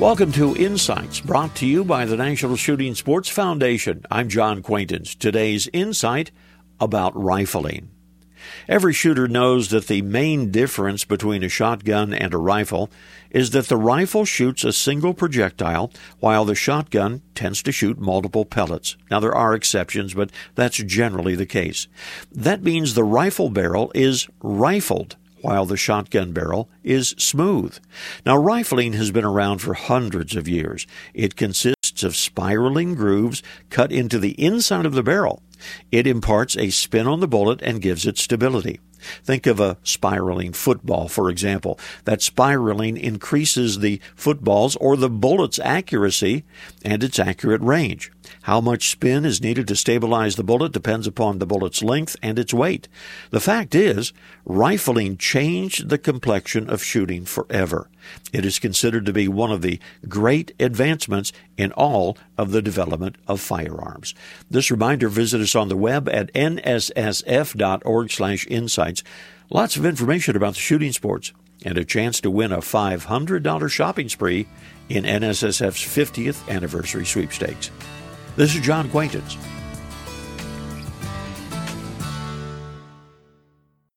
Welcome to Insights, brought to you by the National Shooting Sports Foundation. I'm John Quaintance. Today's insight about rifling. Every shooter knows that the main difference between a shotgun and a rifle is that the rifle shoots a single projectile while the shotgun tends to shoot multiple pellets. Now there are exceptions, but that's generally the case. That means the rifle barrel is rifled while the shotgun barrel is smooth. Now, rifling has been around for hundreds of years. It consists of spiraling grooves cut into the inside of the barrel. It imparts a spin on the bullet and gives it stability. Think of a spiraling football, for example. That spiraling increases the football's or the bullet's accuracy and its accurate range. How much spin is needed to stabilize the bullet depends upon the bullet's length and its weight. The fact is, rifling changed the complexion of shooting forever. It is considered to be one of the great advancements in all of the development of firearms. This reminder, visit us on the web at nssf.org/insights. Lots of information about the shooting sports and a chance to win a $500 shopping spree in NSSF's 50th anniversary sweepstakes. This is John Quaintance.